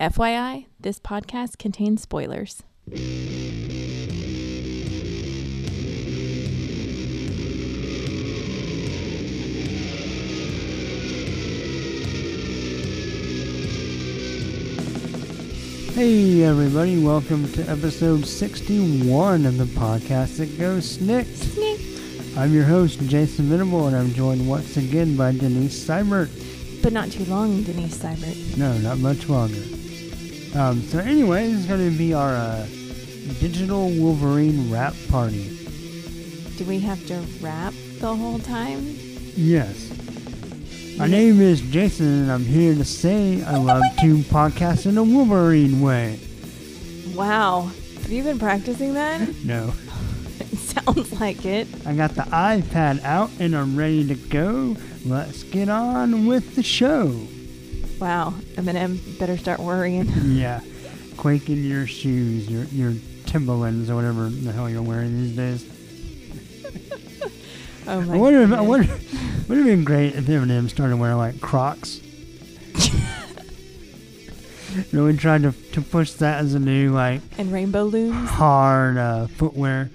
FYI, this podcast contains spoilers. Hey everybody, welcome to episode 61 of the podcast that goes SNIKT. Snick. I'm your host, Jason Venable, and I'm joined once again by Denise Seibert. But not too long, Denise Seibert. No, not much longer. Um, so anyway, this is going to be our uh, digital Wolverine wrap party. Do we have to rap the whole time? Yes. My name is Jason, and I'm here to say I love to podcast in a Wolverine way. Wow. Have you been practicing that? No. it sounds like it. I got the iPad out and I'm ready to go. Let's get on with the show. Wow. Eminem better start worrying. Yeah. Quake in your shoes, your your Timberlands or whatever the hell you're wearing these days. Oh my I wonder if I wonder would have been great if Eminem started wearing like Crocs. No, really tried to to push that as a new like And rainbow looms. hard uh, footwear.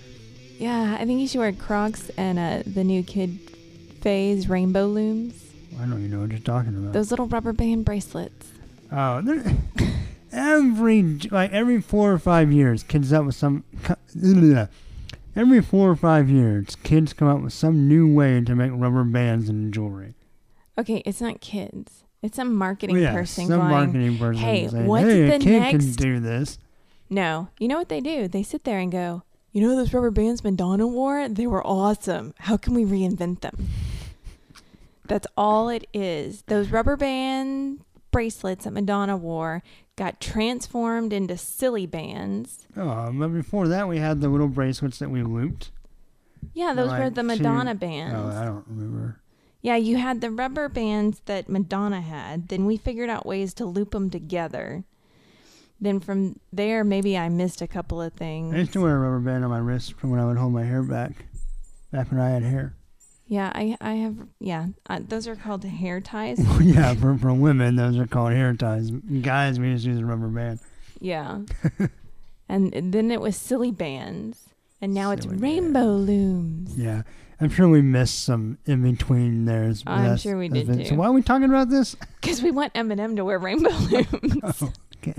Yeah, I think you should wear Crocs and uh, the new kid phase rainbow looms. I don't even know what you're talking about. Those little rubber band bracelets. Oh, every like every four or five years, kids up with some. Every four or five years, kids come up with some new way to make rubber bands and jewelry. Okay, it's not kids. It's some marketing oh, yeah, person some going, marketing person "Hey, saying, what's "Hey, the a kid can do this." No, you know what they do? They sit there and go, you know those rubber bands Madonna wore? They were awesome. How can we reinvent them? That's all it is. Those rubber band bracelets that Madonna wore got transformed into Silly Bandz. Oh, but before that, we had the little bracelets that we looped. Yeah, those were Like the two- Madonna bands. Oh, I don't remember. Yeah, you had the rubber bands that Madonna had. Then we figured out ways to loop them together. Then from there, maybe I missed a couple of things. I used to wear a rubber band on my wrist from when I would hold my hair back, back when I had hair. Yeah, I I have yeah. Uh, those are called hair ties. yeah, for, for women, those are called hair ties. Guys, we just use a rubber band. yeah, and then it was Silly Bandz, and now it's Silly rainbow looms. Yeah, I'm sure we missed some in between there. I'm sure we did too. So why are we talking about this? Because we want Eminem to wear rainbow looms, Oh, okay.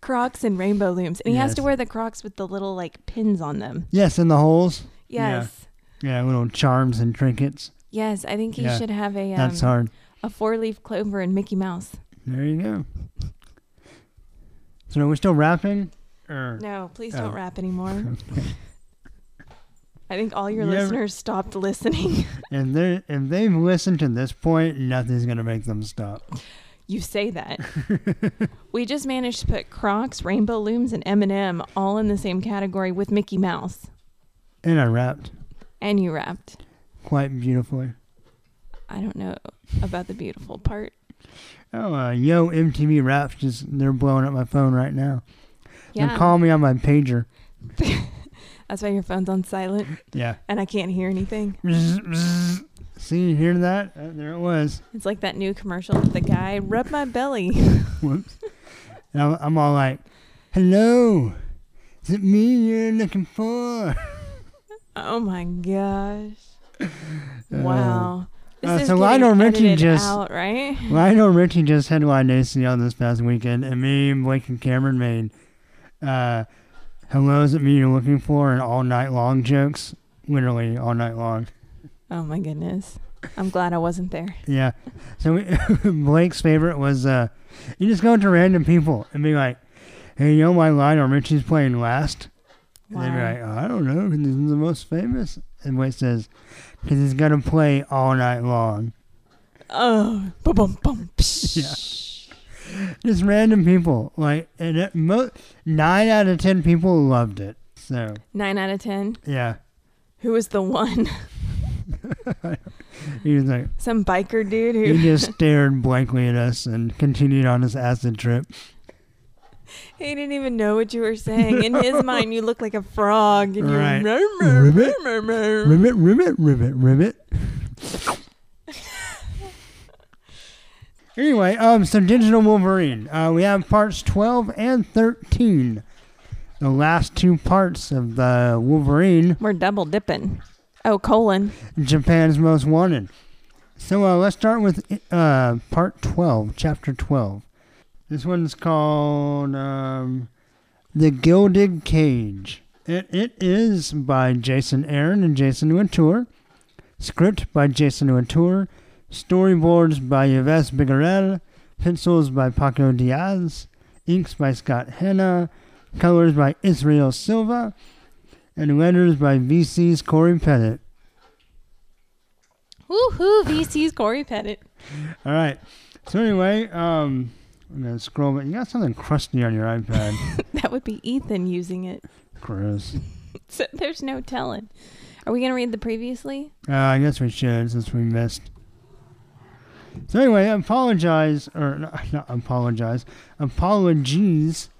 Crocs and rainbow looms, and he has to wear the Crocs with the little like pins on them. Yes, in the holes. Yes, Yeah, little charms and trinkets. yes. I think he Yeah, should have a um, That's hard. a four leaf clover and Mickey Mouse. There you go. So are we still rapping? Or No, please Oh. don't rap anymore. I think all your You ever- listeners stopped listening. if they if they've listened to this point, nothing's gonna make them stop. You say that. we just managed to put Crocs, Rainbow Looms, and Eminem all in the same category with Mickey Mouse. And I rapped And you rapped. quite beautifully. I don't know about the beautiful part. Oh, uh, yo, MTV Raps just they're blowing up my phone right now. They're Yeah. calling me on my pager. That's why your phone's on silent Yeah. and I can't hear anything. See, you hear that? Uh, there it was. It's like that new commercial with the guy, rub my belly. Whoops. And I'm, I'm all like, hello, is it me you're looking for? oh my gosh. Wow. Uh, is so Lionel Richie just- out, right? Know Richie just headlined ACL this past weekend, and me, Blake, and Cameron made uh, hello, is it me you're looking for? and all night long jokes. Literally all night long. Oh my goodness. I'm glad I wasn't there. Yeah. So we, Blake's favorite was uh, you just go to random people and be like, hey, you know my Lionel Richie's playing last? And they'd be like, oh, I don't know, 'cause he's the most famous. And Blake says, because he's going to play all night long. Oh, boom, boom, boom. Just random people. Like, and it, mo- nine out of ten people loved it. So, Nine out of ten. yeah. Who was the one? He was like, Some biker dude who. he just stared blankly at us and continued on his acid trip. he didn't even know what you were saying. In his mind, you look like a frog, and Right. you're Ribbit, ribbit, ribbit, ribbit, ribbit. Anyway, um, so Digital Wolverine. Uh, we have parts 12 and 13. The last two parts of the Wolverine, We're double dipping. Oh, colon. Japan's Most Wanted. So uh, let's start with uh, part 12, chapter 12. This one's called um, The Gilded Cage. It, it is by Jason Aaron and Jason Latour. Script by Jason Latour. Storyboards by Yves Bigerel. Pencils by Paco Diaz. Inks by Scott Hanna. Colors by Israel Silva. And letters by VC's Cory Petit. Woohoo! VC's Cory Petit. All right. So anyway, um, I'm scroll. But you got something crusty on your iPad. That would be Ethan using it. Chris. So there's no telling. Are we gonna read the previously? Uh, I guess we should since we missed. So anyway, I apologize or not, not apologize. Apologies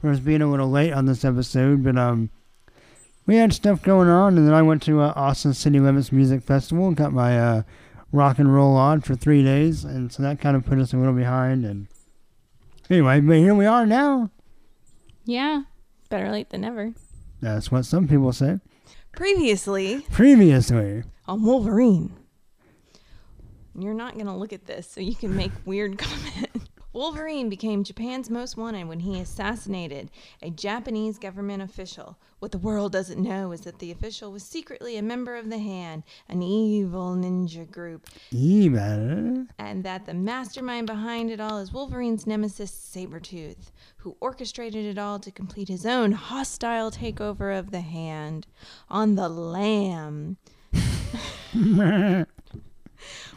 for us being a little late on this episode, but um, we had stuff going on, and then I went to uh, Austin City Limits Music Festival and got my uh, rock and roll on for three days, and so that kind of put us a little behind. And anyway, but here we are now. Yeah. Better late than never. That's what some people say. Previously Previously, on Wolverine. You're not gonna look at this, so you can make weird comments. Wolverine became Japan's most wanted when he assassinated a Japanese government official. What the world doesn't know is that the official was secretly a member of the Hand, an evil ninja group, even and that the mastermind behind it all is Wolverine's nemesis Sabretooth, who orchestrated it all to complete his own hostile takeover of the Hand on the Lamb.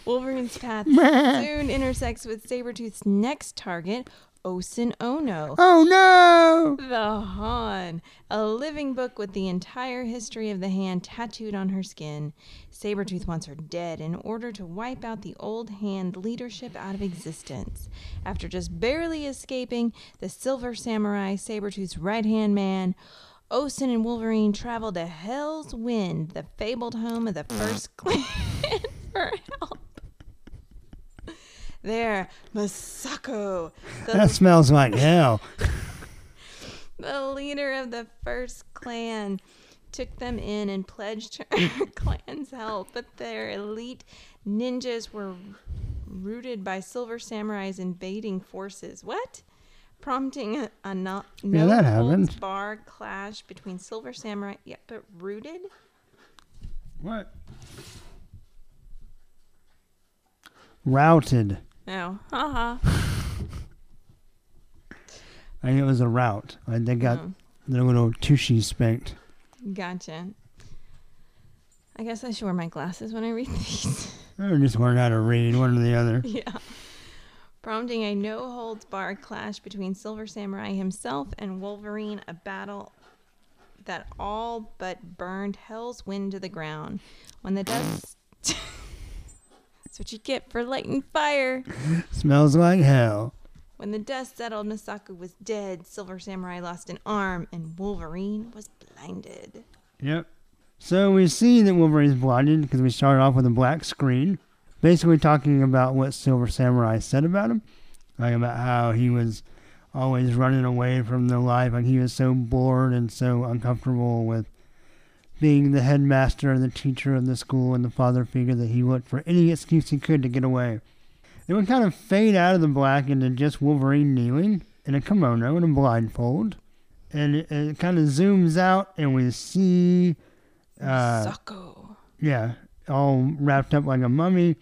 Wolverine's path soon intersects with Sabretooth's next target, Osen Ono. Oh no! The Han, a living book with the entire history of the hand tattooed on her skin. Sabretooth wants her dead in order to wipe out the old hand leadership out of existence. After just barely escaping the Silver Samurai, Sabretooth's right hand man, Osen and Wolverine travel to Hell's Wind, the fabled home of the first clan, for help. There, Masako, the That smells like hell. the leader of the first clan took them in and pledged her clan's help, but their elite ninjas were routed by Silver Samurai's invading forces. What? Prompting a, a no, no that happened. bar clash between Silver Samurai. Yeah, but rooted? What? Routed. No. Haha. I think it was a route. Like they got Oh, their little tushy spanked. gotcha. I guess I should wear my glasses when I read these. Or just learn how to read, one or the other. Yeah. Prompting a no holds barred clash between Silver Samurai himself and Wolverine, a battle that all but burned Hell's Wind to the ground. When the dust. That's what you get for lighting fire. Smells like hell. When the dust settled, Masaku was dead, Silver Samurai lost an arm, and Wolverine was blinded. Yep. So we see that Wolverine's blinded because we started off with a black screen, basically talking about what Silver Samurai said about him, like about how he was always running away from the life, like he was so bored and so uncomfortable with being the headmaster and the teacher of the school and the father figure that he looked for any excuse he could to get away. It would kind of fade out of the black into just Wolverine kneeling in a kimono and a blindfold. And it, it kind of zooms out, and we see uh, yeah, all wrapped up like a mummy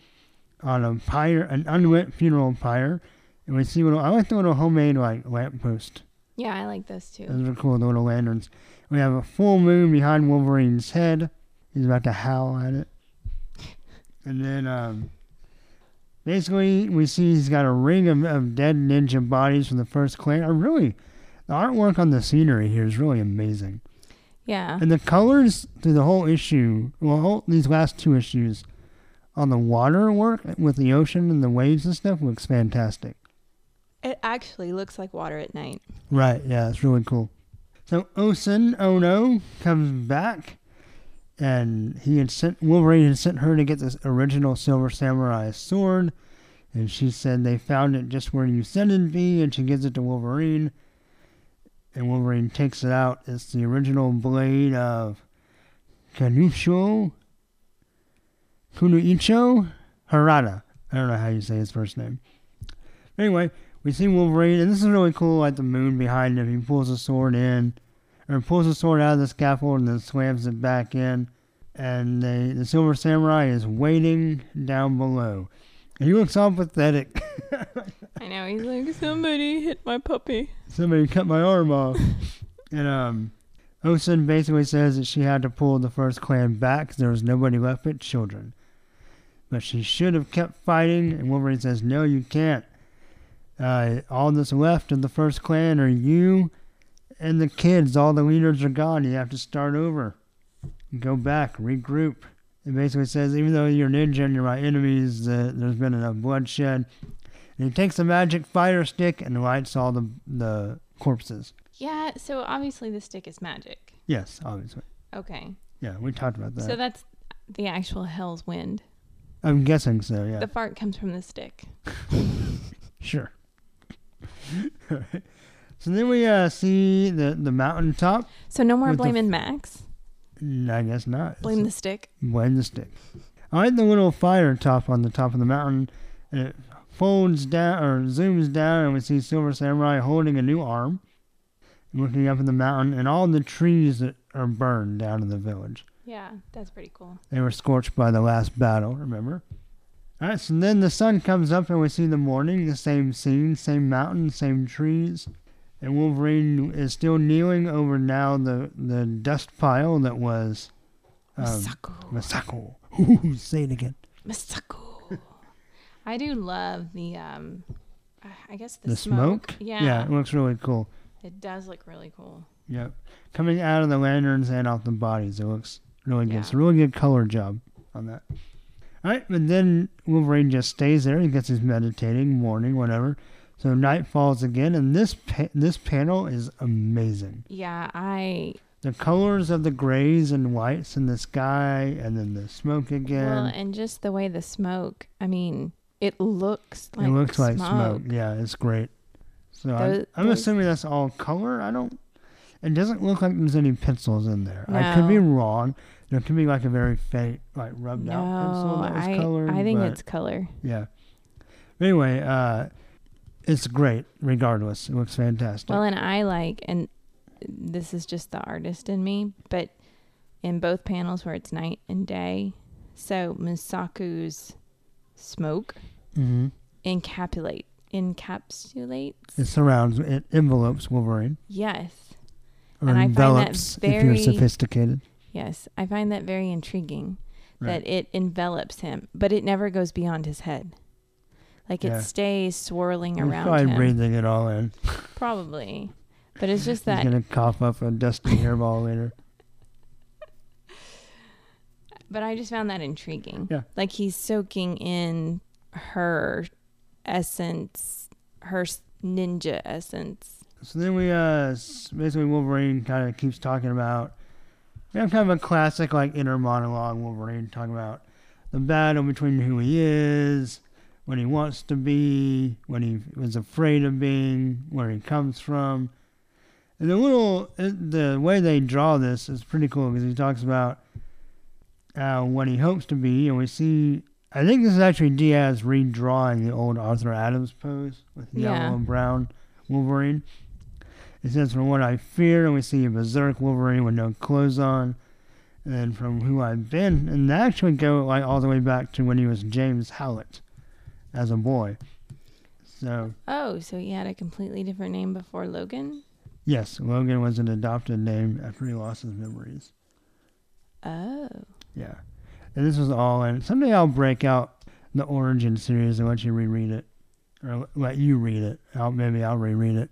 on a pyre, an unlit funeral pyre. And we see little, I like the little homemade like lamppost. Yeah, I like those too. Those are cool, the little lanterns. We have a full moon behind Wolverine's head. He's about to howl at it. And then, um, basically, we see he's got a ring of, of dead ninja bodies from the first clan. I really, the artwork on the scenery here is really amazing. Yeah. And the colors through the whole issue, well, whole, these last two issues, on the water work with the ocean and the waves and stuff looks fantastic. It actually looks like water at night. Right, yeah, it's really cool. So Osen Ono comes back, and he had sent Wolverine had sent her to get this original Silver Samurai sword, And she said they found it just where you said it'd be, and she gives it to Wolverine. And Wolverine takes it out. It's the original blade of Kanusho Kunuicho Harada. I don't know how you say his first name. Anyway, we see Wolverine, and this is really cool, like the moon behind him. He pulls a sword in, or pulls the sword out of the scaffold and then slams it back in. And they, the Silver Samurai is waiting down below. And he looks all pathetic. I know. He's like, somebody hit my puppy. Somebody cut my arm off. and um, Osen basically says that she had to pull the first clan back because there was nobody left but children. But she should have kept fighting, and Wolverine says, No, you can't. Uh, all that's left of the first clan are you and the kids. All the leaders are gone. You have to start over. Go back, regroup. It basically says, even though you're ninja and you're my enemies, uh, there's been enough bloodshed. And he takes a magic fire stick and lights all the the corpses. Yeah. So obviously the stick is magic. Yes, obviously. Okay. Yeah, we talked about that. So that's the actual Hell's Wind. I'm guessing so. Yeah. The fart comes from the stick. Sure. So then we uh, see the the mountaintop. So no more With the blaming Max. I guess not. Blame the stick. blame the stick. I like the little fire top on the top of the mountain, and it folds down or zooms down, and we see Silver Samurai holding a new arm, looking up at the mountain, and all the trees that are burned down in the village. Yeah, that's pretty cool. They were scorched by the last battle, remember? Alright, so then the sun comes up and we see the morning, the same scene, same mountain, same trees. And Wolverine is still kneeling over now the, the dust pile that was um, Masako. Masako. Ooh, say it again. Masako. I do love the um I guess the, The, smoke? Yeah. Yeah, it looks really cool. It does look really cool. Yep. Coming out of the lanterns and off the bodies. It looks really good. Yeah. It's a really good color job on that. Alright, but then Wolverine just stays there. He gets his meditating, morning, whatever. So night falls again, and this pa- this panel is amazing. Yeah, I The colors of the grays and whites in the sky, and then the smoke again. well, and just the way the smoke. I mean, it looks like it looks like smoke. smoke. Yeah, it's great. So Those- I, I'm those- assuming that's all color. I don't. It doesn't look like there's any pencils in there. I could be wrong. There could be like a very faint, like rubbed out pencil No, that was I colored. I think but it's color. yeah. Anyway, uh, it's great. Regardless, it looks fantastic. Well, and I like, and this is just the artist in me, but in both panels where it's night and day, so Misaku's smoke hmm encapsulate encapsulates. It surrounds, it envelopes Wolverine, Yes, or And I find that envelops if you're very- sophisticated. Yes, I find that very intriguing. Right. That it envelops him, but it never goes beyond his head. Like it stays swirling He's around probably him. breathing it all in. Probably, but it's just that. He's that gonna cough up a dusty hairball later. But I just found that intriguing. Yeah. Like he's soaking in her essence, her ninja essence. So then we uh basically Wolverine kind of keeps talking about we have kind of a classic like inner monologue Wolverine talking about the battle between who he is, what he wants to be, what he was afraid of being, where he comes from. And the little the way they draw this is pretty cool because he talks about uh, what he hopes to be, and we see. I think this is actually Diaz redrawing the old Arthur Adams pose with yellow Yeah. and brown Wolverine. It says, From what I fear, and we see a berserk Wolverine with no clothes on. And then from who I've been, and that actually go like all the way back to when he was James Howlett as a boy. So, Oh, so he had a completely different name before Logan? yes, Logan was an adopted name after he lost his memories. Oh. Yeah. And this was all in. Someday I'll break out the Origin series and let you reread it. Or let you read it. I'll, maybe I'll reread it.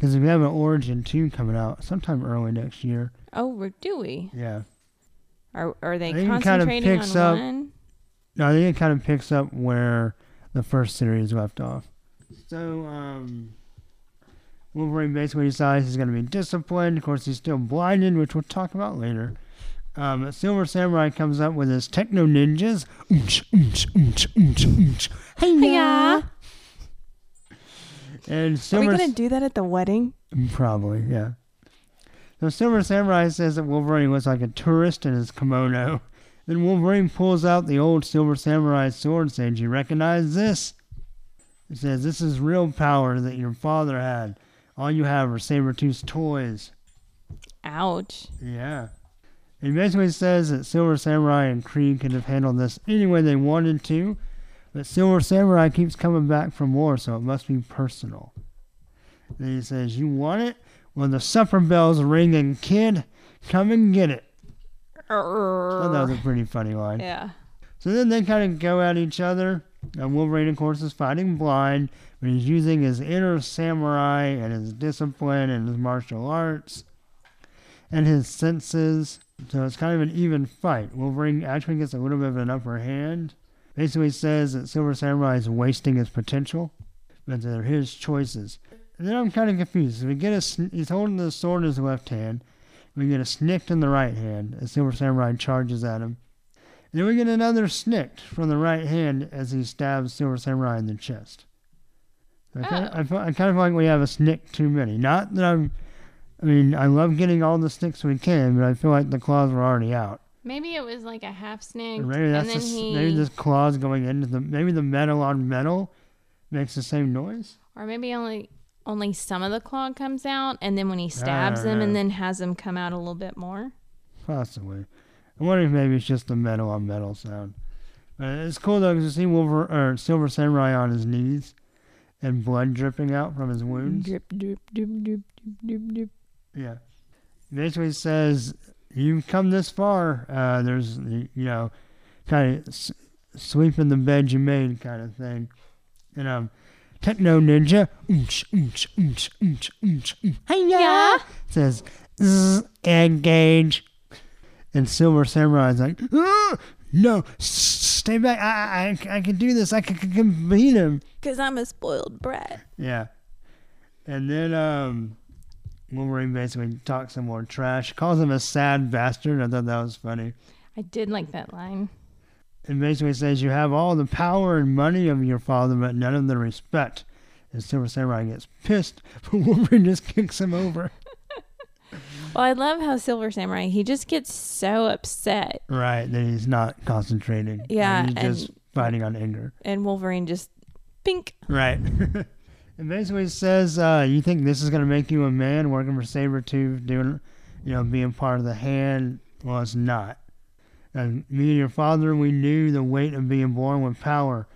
Because if we have an Origin 2 coming out sometime early next year. Oh, we're- do we? Yeah. Are, are they I think it kind of concentrating picks on up- one? No, I think it kind of picks up where the first series left off. So, um, Wolverine basically decides he's going to be disciplined. Of course, he's still blinded, which we'll talk about later. Um, Silver Samurai comes up with his techno ninjas. Oonch, oonch, oonch, oonch, oonch. Hey-ya! And Are we Silver gonna do that at the wedding? Mm, probably, yeah. So Silver Samurai says that Wolverine looks like a tourist in his kimono. Then Wolverine pulls out the old Silver Samurai sword, saying, Do you recognize this? He says, This is real power that your father had. All you have are Sabretooth's toys. Ouch. Yeah. He basically says that Silver Samurai and Creed could have handled this any way they wanted to, but Silver Samurai keeps coming back from war, so it must be personal. Then he says, You want it? When the supper bell's ringing, kid. Come and get it. Oh, that was a pretty funny line. Yeah. So then they kind of go at each other. And Wolverine, of course, is fighting blind, but he's using his inner samurai and his discipline and his martial arts and his senses. So it's kind of an even fight. Wolverine actually gets a little bit of an upper hand. Basically says that Silver Samurai is wasting his potential, but they're his choices. And then I'm kind of confused. We get a, he's holding the sword in his left hand. We get a snikt in the right hand as Silver Samurai charges at him. And then we get another snikt from the right hand as he stabs Silver Samurai in the chest. So ah. I, kind of, Oh. I, I kind of feel like we have a snick too many. Not that I'm, I mean, I love getting all the snicks we can, but I feel like the claws were already out. Maybe it was like a half snake, maybe that's and then the, he, maybe this claws going into the maybe the metal on metal makes the same noise. or maybe only only some of the claw comes out, and then when he ah, stabs don't him, and then has him come out a little bit more. Possibly. I wonder if maybe it's just the metal on metal sound. But it's cool though because you see Wolver or Silver Samurai on his knees and blood dripping out from his wounds. Drip, Drip, drip, drip, drip, drip, drip. Yeah. Basically says you've come this far. Uh, there's you know, kind of sweeping the bed you made kind of thing. And um, Techno Ninja, oonch, oonch, oonch, oonch, oonch, oonch. Yeah. says "Zzz, engage. And Silver Samurai's like, "Ah, no, stay back. I, I, I can do this. I can, can, beat him. Cause I'm a spoiled brat. Yeah. And then um, Wolverine basically talks some more trash, calls him a sad bastard. I thought that was funny. I did like that line. And basically says, You have all the power and money of your father, but none of the respect. And Silver Samurai gets pissed, but Wolverine just kicks him over. Well, I love how Silver Samurai he just gets so upset, Right, that he's not concentrating. Yeah, He's just fighting on anger. and Wolverine just pink. Right. and basically says, uh, you think this is going to make you a man working for Sabretooth, doing, you know, being part of the hand? Well, it's not. And me and your father, we knew the weight of being born with power.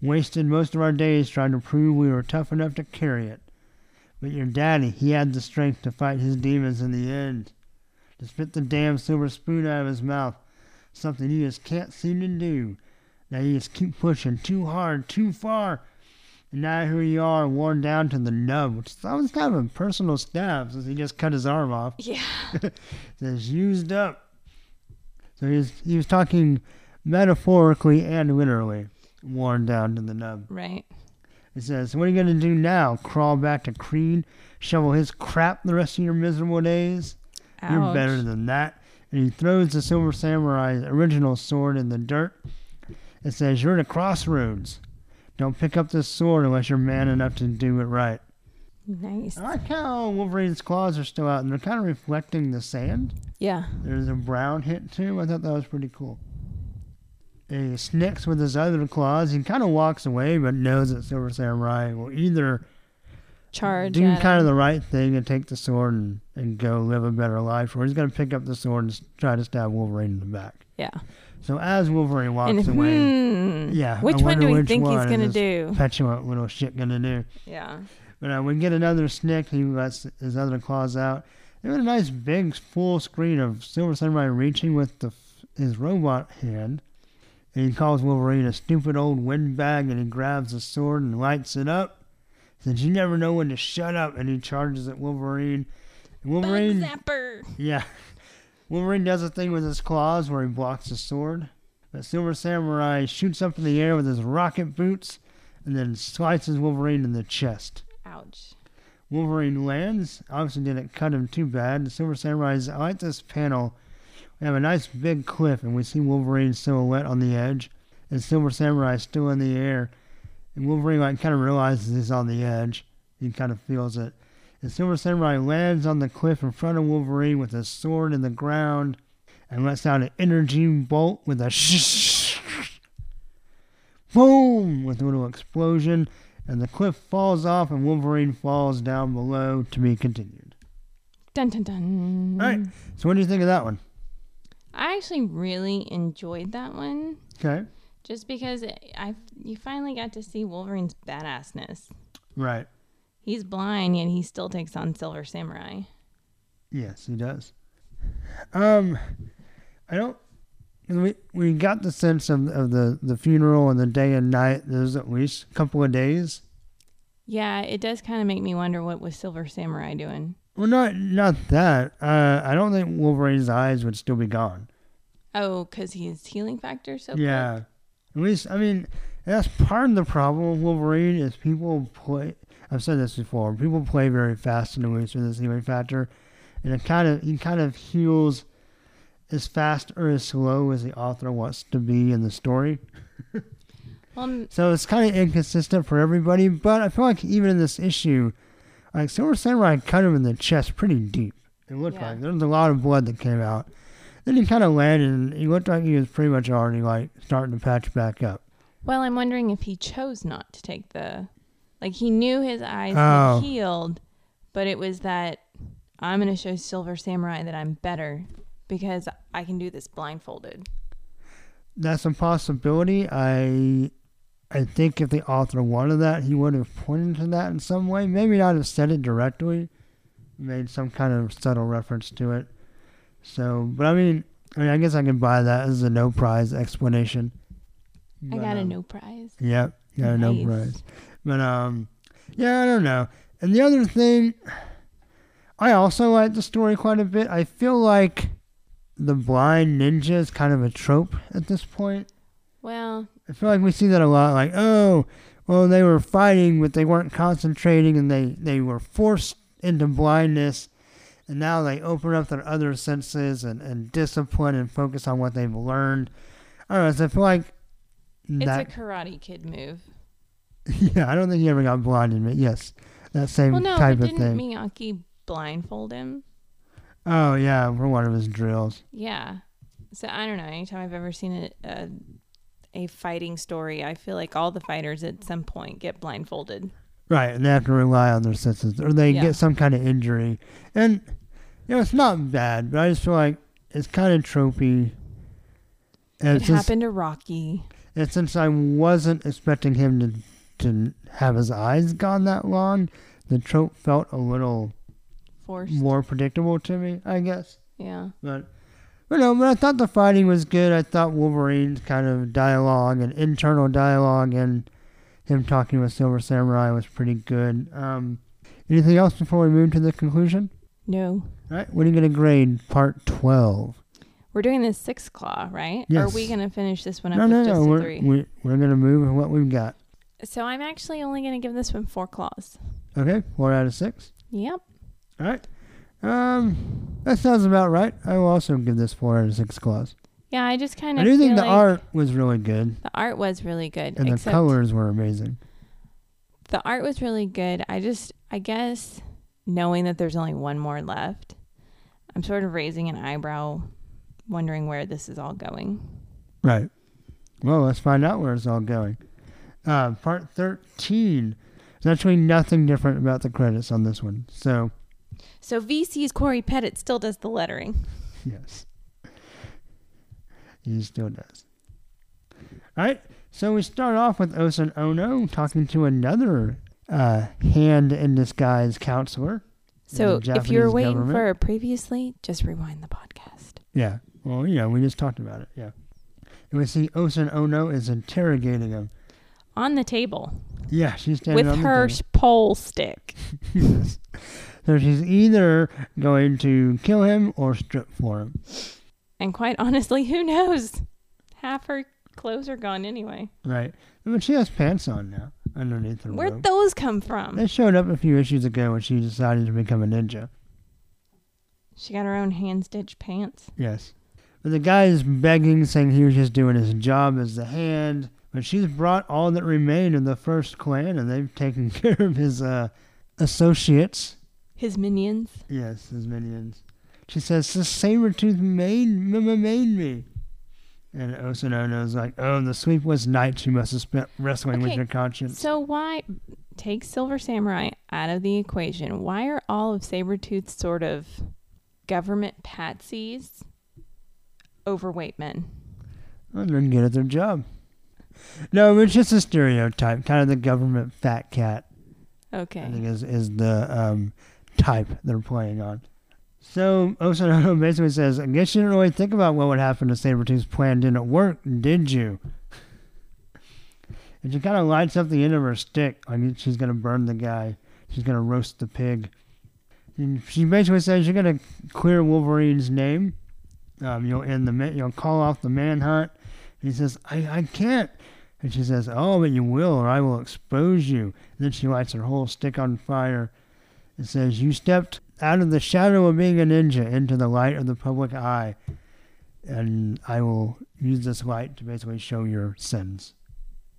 Wasted most of our days trying to prove we were tough enough to carry it. But your daddy, he had the strength to fight his demons in the end. To spit the damn silver spoon out of his mouth. Something you just can't seem to do. Now you just keep pushing too hard, too far. And now here you are, worn down to the nub, which that was kind of a personal stab since he just cut his arm off. Yeah. Says used up. So he was, he was talking metaphorically and literally, worn down to the nub. Right. It says, What are you going to do now? Crawl back to Creed? Shovel his crap the rest of your miserable days? You're better than that. And he throws the Silver Samurai's original sword in the dirt. It says, You're at a crossroads. Don't pick up this sword unless you're man enough to do it right. Nice. I like how Wolverine's claws are still out and they're kind of reflecting the sand. Yeah. There's a brown hint too. I thought that was pretty cool. He snicks with his other claws. He kind of walks away, but knows that Silver Samurai will either Charge. do kind of the right thing and take the sword and, and go live a better life, or he's going to pick up the sword and try to stab Wolverine in the back. Yeah. So as Wolverine walks And away, hmm, Yeah, Which one do we think he's gonna do? petulant little shit going to do. Yeah. But uh, we get another snick. He lets his other claws out. They had a nice big full screen of Silver Samurai reaching with the his robot hand. And he calls Wolverine a stupid old windbag and he grabs the sword and lights it up. Says, You never know when to shut up. And he charges at Wolverine. Wolverine. Bug zapper. Yeah. Wolverine does a thing with his claws where he blocks the sword. But Silver Samurai shoots up in the air with his rocket boots and then slices Wolverine in the chest. Ouch. Wolverine lands. Obviously, didn't cut him too bad. The Silver Samurai's. I like this panel we have a nice big cliff, and we see Wolverine's silhouette on the edge, and Silver Samurai still in the air. And Wolverine like kind of realizes he's on the edge. He kind of feels it. And Silver Samurai lands on the cliff in front of Wolverine with his sword in the ground, and lets out an energy bolt with a shh, boom with a little explosion, and the cliff falls off, and Wolverine falls down below to be continued. Dun dun dun. All right. So what do you think of that one? I actually really enjoyed that one, Okay. just because I you finally got to see Wolverine's badassness. Right. He's blind, yet he still takes on Silver Samurai. Yes, he does. Um, I don't. We we got the sense of of the the funeral and the day and night. There's at least a couple of days. Yeah, it does kind of make me wonder what was Silver Samurai doing. Well, not not that. Uh, I don't think Wolverine's eyes would still be gone. Oh, because he's healing factor so yeah. At least I mean that's part of the problem with Wolverine is people play. I've said this before. People play very fast and loose with this healing factor, and it kind of he kind of heals as fast or as slow as the author wants to be in the story. Well, So it's kind of inconsistent for everybody. But I feel like even in this issue, like Silver Samurai cut him in the chest pretty deep. It looked Yeah. like there was a lot of blood that came out. Then he kind of landed, and he looked like he was pretty much already like starting to patch back up. well, I'm wondering if he chose not to take the, like he knew his eyes Oh. had healed, but it was that I'm gonna show Silver Samurai that I'm better because I can do this blindfolded. That's a possibility. I I think if the author wanted that, he would have pointed to that in some way. Maybe not have said it directly, made some kind of subtle reference to it. So, but I mean, I mean, I guess I can buy that as a no prize explanation. I got a um, no prize. Yep, got a no Nice. prize. But um, yeah, I don't know. And the other thing, I also like the story quite a bit. I feel like the blind ninja is kind of a trope at this point. Well, I feel like we see that a lot. Like, oh, well, they were fighting, but they weren't concentrating, and they they were forced into blindness, and now they open up their other senses and and discipline and focus on what they've learned. I don't know. So I feel like it's a Karate Kid move. yeah, I don't think he ever got blinded, but yes, that same Well, no, type but of didn't thing. Miyagi blindfold him? oh yeah, for one of his drills. Yeah. So I don't know. Anytime I've ever seen a, a uh, a fighting story, I feel like all the fighters at some point get blindfolded. Right, and they have to rely on their senses, or they Yeah. get some kind of injury. And you know, it's not bad, but I just feel like it's kind of tropey. And It happened to Rocky. and since I wasn't expecting him to to have his eyes gone that long, the trope felt a little Forced. more predictable to me. I guess. Yeah. But but no, but I thought the fighting was good. I thought Wolverine's kind of dialogue and internal dialogue and him talking with Silver Samurai was pretty good. Um, anything else before we move to the conclusion? No. All right, what are you going to grade part 12? We're doing this six claw, right? Or Yes. are we gonna finish this one up No, with no, just no. a We're, three? we, we're going to move with what we've got. So I'm actually only gonna give this one four claws. Okay, four out of six. Yep. All right. Um, that sounds about right. I will also give this four out of six claws. Yeah, I just kind of. I do think the like art was really good, The art was really good. and the colors were amazing. The art was really good. I just, I guess, knowing that there's only one more left, I'm sort of raising an eyebrow, wondering where this is all going. Right. Well, let's find out where it's all going. Uh, part 13. There's actually nothing different about the credits on this one. So, So VC's Cory Petit still does the lettering. yes. He still does. All right. So we start off with Osen Ono talking to another uh, hand in disguise counselor. So if you're waiting government. for previously, just rewind the podcast. Yeah. Well, yeah, we just talked about it. Yeah. And we see Osen Ono is interrogating him. On the table Yeah, she's standing with her pole stick. Yes. So she's either going to kill him or strip for him. And quite honestly, who knows? Half her clothes are gone anyway. Right. I mean, she has pants on now underneath her Where'd robe. those come from? They showed up a few issues ago when she decided to become a ninja. She got her own hand stitched pants. Yes. But the guy is begging, saying he was just doing his job as the hand. But she's brought all that remained of the first clan, and they've taken care of his uh, associates. His minions. Yes, his minions. She says, "The Sabretooth made m- made me." And Osen Ono's like, "Oh, the sleepless nights you must have spent wrestling with Okay, your conscience." So why take Silver Samurai out of the equation? Why are all of Sabretooth's sort of government patsies overweight men? Well, they're good at their job. No, it's just a stereotype, kind of the government fat cat. Okay. I think is is the um, type they're playing on. So Osen Ono basically says, "I guess you didn't really think about what would happen if Sabretooth's plan didn't work, did you?" And she kind of lights up the end of her stick, like she's gonna burn the guy. She's gonna roast the pig. And she basically says, "You're gonna clear Wolverine's name. Um, you'll end the you'll call off the manhunt." And he says, "I I can't." And she says, "Oh, but you will, or I will expose you." And then she lights her whole stick on fire. It says, "You stepped out of the shadow of being a ninja into the light of the public eye, and I will use this light to basically show your sins,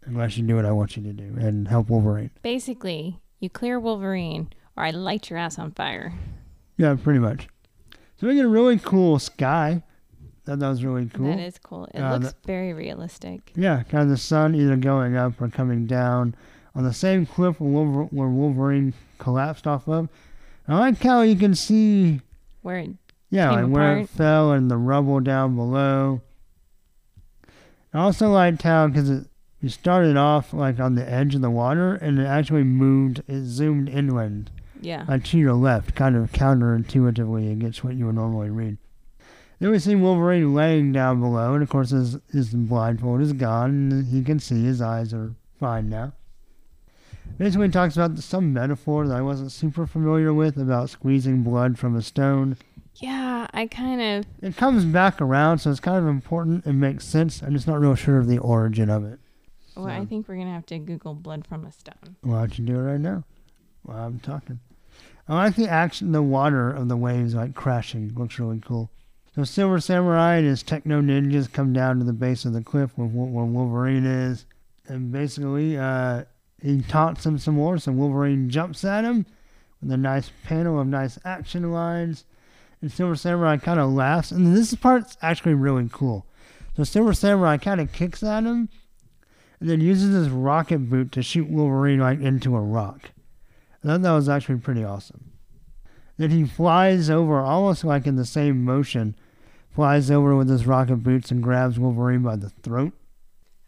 unless you do what I want you to do and help Wolverine." Basically, you clear Wolverine, or I light your ass on fire. Yeah, pretty much. So we get a really cool sky. Thought that was really cool. That is cool. It Uh, looks very realistic. Yeah, kind of the sun either going up or coming down on the same cliff where, Wolver- where Wolverine collapsed off of. I like how you can see, Where it, yeah, like where it fell and the rubble down below. I also liked how because it you started off like on the edge of the water and it actually moved, it zoomed inland, yeah. like to your left, kind of counterintuitively against what you would normally read. Then we see Wolverine laying down below, and of course his, his blindfold is gone, and he can see his eyes are fine now. Basically, he talks about some metaphor that I wasn't super familiar with about squeezing blood from a stone. Yeah, I kind of It comes back around, so it's kind of important and makes sense. I'm just not real sure of the origin of it. well, I think we're gonna have to Google blood from a stone. Why don't you do it right now? While I'm talking. I like the action, the water of the waves like crashing. Looks really cool. So Silver Samurai and his techno ninjas come down to the base of the cliff where, where Wolverine is, and basically uh, he taunts him some more. So Wolverine jumps at him with a nice panel of nice action lines, and Silver Samurai kind of laughs. And this part's actually really cool. So Silver Samurai kind of kicks at him, and then uses his rocket boot to shoot Wolverine like into a rock. I thought that was actually pretty awesome. Then he flies over almost like in the same motion, flies over with his rocket boots and grabs Wolverine by the throat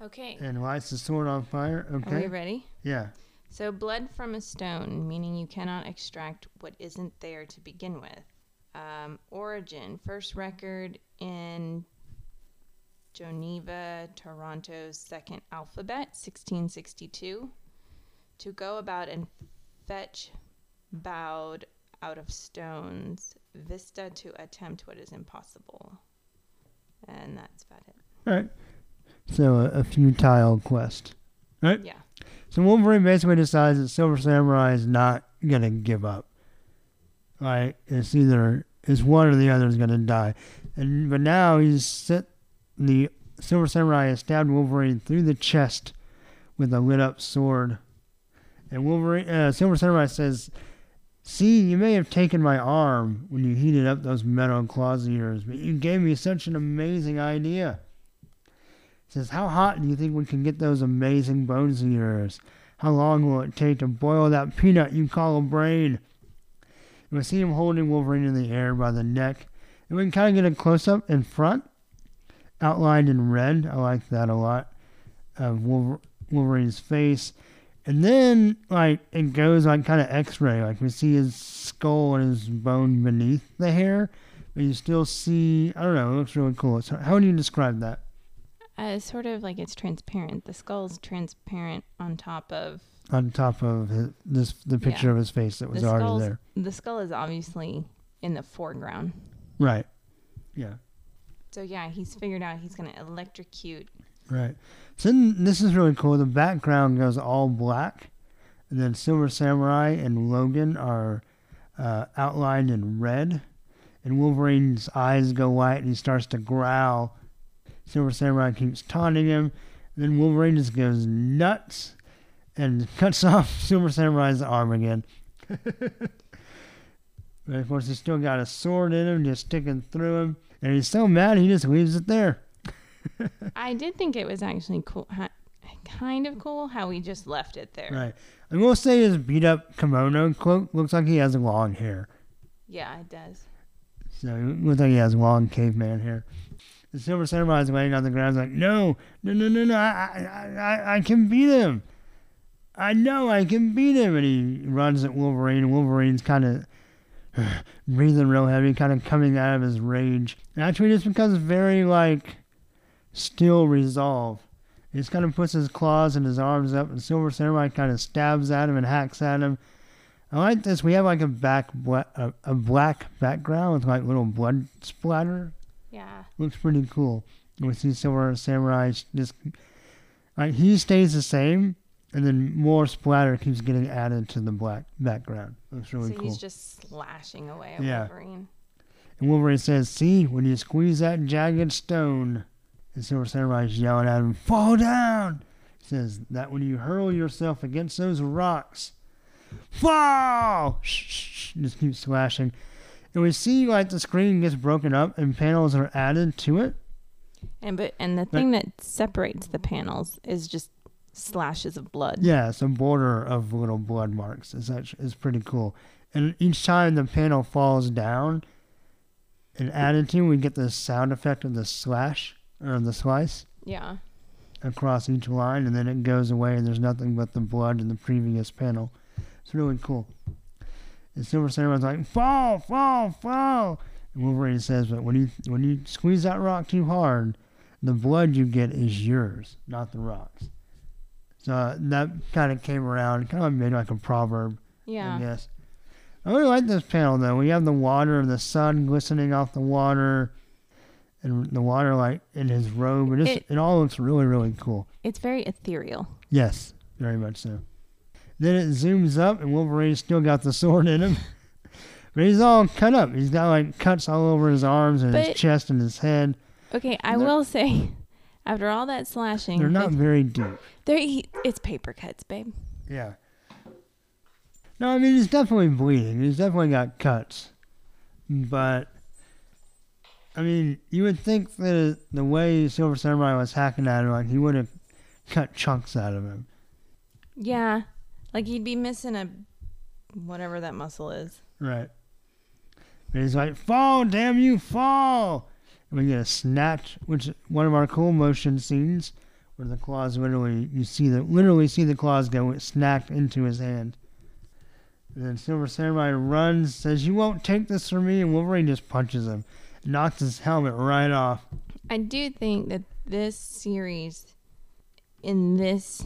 Okay. and lights the sword on fire. Okay. Are we Okay. ready? Yeah. So, blood from a stone, meaning you cannot extract what isn't there to begin with. Um, origin, first record in Giovanni, Torriano's second alphabet, 1662. To go about and fetch bowed out of stones, vista to attempt what is impossible. And that's about it. All right. So a, a futile quest. Right. Yeah. So Wolverine basically decides that Silver Samurai is not gonna give up. Like it's either it's one or the other is gonna die, and but now he's set the Silver Samurai has stabbed Wolverine through the chest with a lit up sword, and Wolverine uh, Silver Samurai says, "See, you may have taken my arm when you heated up those metal claws of yours, but you gave me such an amazing idea." says, How hot do you think we can get those amazing bones of yours? How long will it take to boil that peanut you call a brain? And we see him holding Wolverine in the air by the neck. And we can kind of get a close up in front, outlined in red. I like that a lot. Of Wolver- Wolverine's face. And then, like, it goes like kind of x ray. Like, we see his skull and his bone beneath the hair. But you still see, I don't know, it looks really cool. So how would you describe that? Uh, sort of like it's transparent. The skull's transparent on top of on top of his, this the picture Yeah. of his face that was the already there. The skull is obviously in the foreground. Right. Yeah. So yeah, he's figured out he's gonna electrocute. Right. So this is really cool. The background goes all black, and then Silver Samurai and Logan are uh, outlined in red, and Wolverine's eyes go white and he starts to growl. Silver Samurai keeps taunting him. Then Wolverine just goes nuts and cuts off Silver Samurai's arm again. but of course, he's still got a sword in him, just sticking through him. And he's so mad, he just leaves it there. I did think it was actually cool, ha- kind of cool how we just left it there. Right. I will say his beat up kimono cloak looks like he has long hair. Yeah, it does. So it looks like he has long caveman hair. The Silver Samurai is laying on the ground. He's like, no, no, no, no, no, I, I, I, I can beat him. I know I can beat him. And he runs at Wolverine, Wolverine's kind of breathing real heavy, kind of coming out of his rage. And actually, just becomes very, like, still resolve. He just kind of puts his claws and his arms up, and Silver Samurai kind of stabs at him and hacks at him. I like this. We have like a back bla- a, a black background with like little blood splatter. Yeah. Looks pretty cool. We see Silver Samurai just like he stays the same, and then more splatter keeps getting added to the black background. Looks really so cool. he's just slashing away at Yeah. Wolverine. And Wolverine says, "See, when you squeeze that jagged stone," and Silver Samurai's yelling at him, "Fall down!" He says that when you hurl yourself against those rocks, fall. Shh, shh. Just keep slashing, and we see like the screen gets broken up and panels are added to it. And but and the thing that separates the panels is just slashes of blood. Yeah, it's a border of little blood marks. It's actually, it's pretty cool. And each time the panel falls down and added to, we get the sound effect of the slash or the slice Yeah. across each line, and then it goes away, and there's nothing but the blood in the previous panel. It's really cool. And Silver Samurai's like, fall, fall, fall. And Wolverine says, but when you when you squeeze that rock too hard, the blood you get is yours, not the rocks. So uh, that kind of came around, kind of made like a proverb, Yeah. I guess. I really like this panel though. We have the water, and the sun glistening off the water, and the water like in his robe. And it's, It- it all looks really, really cool. It's very ethereal. Yes, very much so. Then it zooms up, and Wolverine's still got the sword in him. but he's all cut up. He's got like cuts all over his arms and But- his chest and his head. Okay, I will say, after all that slashing, They're not very deep. they're it's paper cuts, babe. Yeah. No, I mean he's definitely bleeding. He's definitely got cuts, but I mean you would think that the way Silver Samurai was hacking at him, like he would have cut chunks out of him. Yeah, like he'd be missing a whatever that muscle is. Right. But he's like, "Fall, damn you, fall!" And we get a snatch, which is one of our cool motion scenes, where the claws literally you see the literally see the claws go snapped into his hand. And then Silver Samurai runs, says, "You won't take this from me," and Wolverine just punches him, knocks his helmet right off. I do think that this series, in this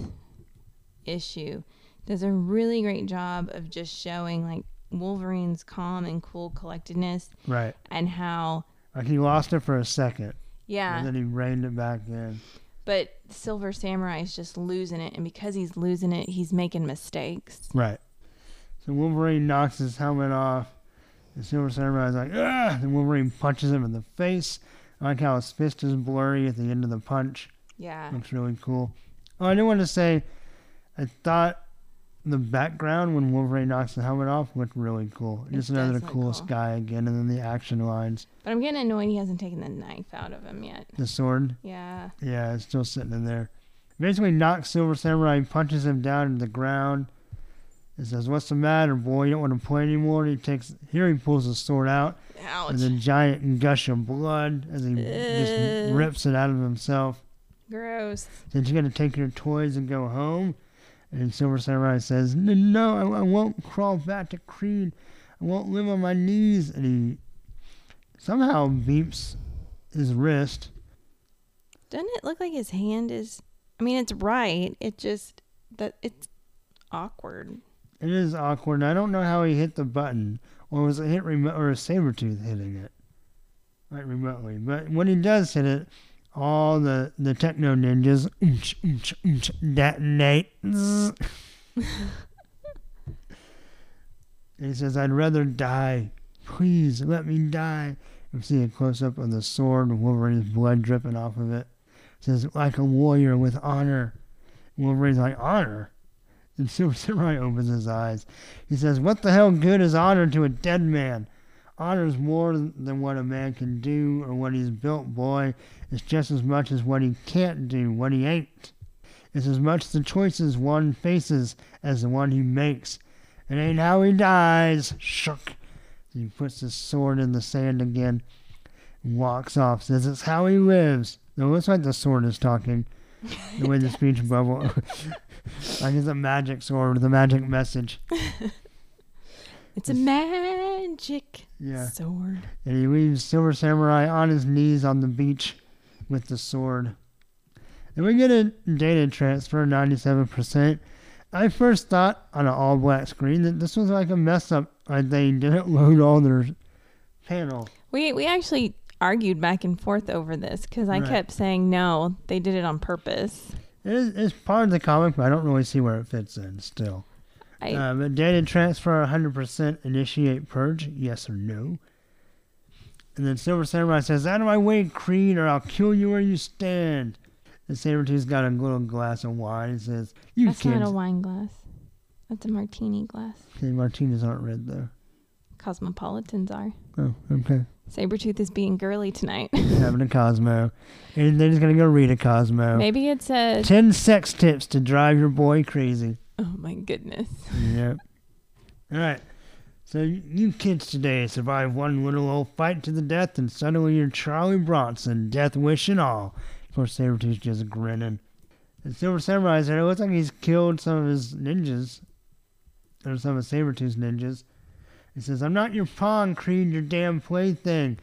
issue, does a really great job of just showing like Wolverine's calm and cool collectedness Right. and how Like he lost it for a second, yeah, and then he reined it back in. but Silver Samurai is just losing it, and because he's losing it, he's making mistakes. Right. So Wolverine knocks his helmet off. And Silver Samurai's like, ah! And Wolverine punches him in the face. I like how his fist is blurry at the end of the punch. Yeah, Looks really cool. Oh, I do want to say, I thought the background when Wolverine knocks the helmet off looked really cool. It Just another look cool sky again, and then the action lines. but I'm getting annoyed he hasn't taken the knife out of him yet. The sword, Yeah, yeah, it's still sitting in there. Basically, knocks Silver Samurai, punches him down to the ground. And says, "What's the matter, boy? You don't want to play anymore." And he takes here. He pulls his sword out. ouch. There's a giant gush of blood as he just rips it out of himself. Gross. Says, "You got to take your toys and go home." And Silver Samurai says, "No, no, I, I won't crawl back to Creed. I won't live on my knees." And he somehow beeps his wrist. Doesn't it look like his hand is? I mean, it's right. It just that it's awkward. It is awkward. and I don't know how he hit the button, or was it hit remote, or a Sabretooth hitting it, like remotely. But when he does hit it, all the the techno ninjas oomch, oomch, oomch, detonate. He says, "I'd rather die Please let me die. We see a close up of the sword, Wolverine's blood dripping off of it. It says, like a warrior with honor. Wolverine's like, honor? And Silver Samurai opens his eyes. He says, What the hell good is honor to a dead man? Honor's more than what a man can do or what he's built, boy. It's just as much as what he can't do, what he ain't. It's as much the choices one faces as the one he makes. It ain't how he dies. Shook. He puts his sword in the sand again and walks off. Says it's how he lives. It looks like the sword is talking. The way the speech bubble. like it's a magic sword with a magic message. It's a magic Yeah. sword. And he leaves Silver Samurai on his knees on the beach with the sword. And we get a data transfer, 97%. I first thought on an all black screen that this was like a mess up. Like they didn't load all their panel. We we actually argued back and forth over this because I Right. kept saying no, they did it on purpose. It is, it's part of the comic, but I don't really see where it fits in still. I Uh, but data transfer 100% initiate purge, yes or no? And then Silver Samurai says, Out of my way, Creed, or I'll kill you where you stand. And Sabretooth's got a little glass of wine. He says, You that's kids. not a wine glass. That's a martini glass. Okay, martinis aren't red, though. Cosmopolitans are. Oh, okay. Sabretooth is being girly tonight. Having a Cosmo. And then he's going to go read a Cosmo. Maybe it's a. 10 sex tips to drive your boy crazy. Oh my goodness. Yep. All right. So you kids today survive one little old fight to the death, and suddenly you're Charlie Bronson, death wish and all. Of course, Sabretooth's just grinning. And Silver Samurai said it looks like he's killed some of his ninjas, or some of Sabretooth's ninjas. He says, I'm not your pawn, Creed, your damn plaything.